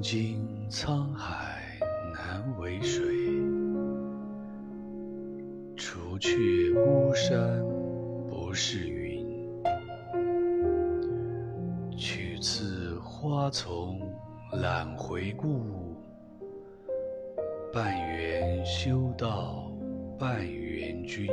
经沧海难为水除却巫山不是云。取次花丛懒回顾半缘修道半缘君。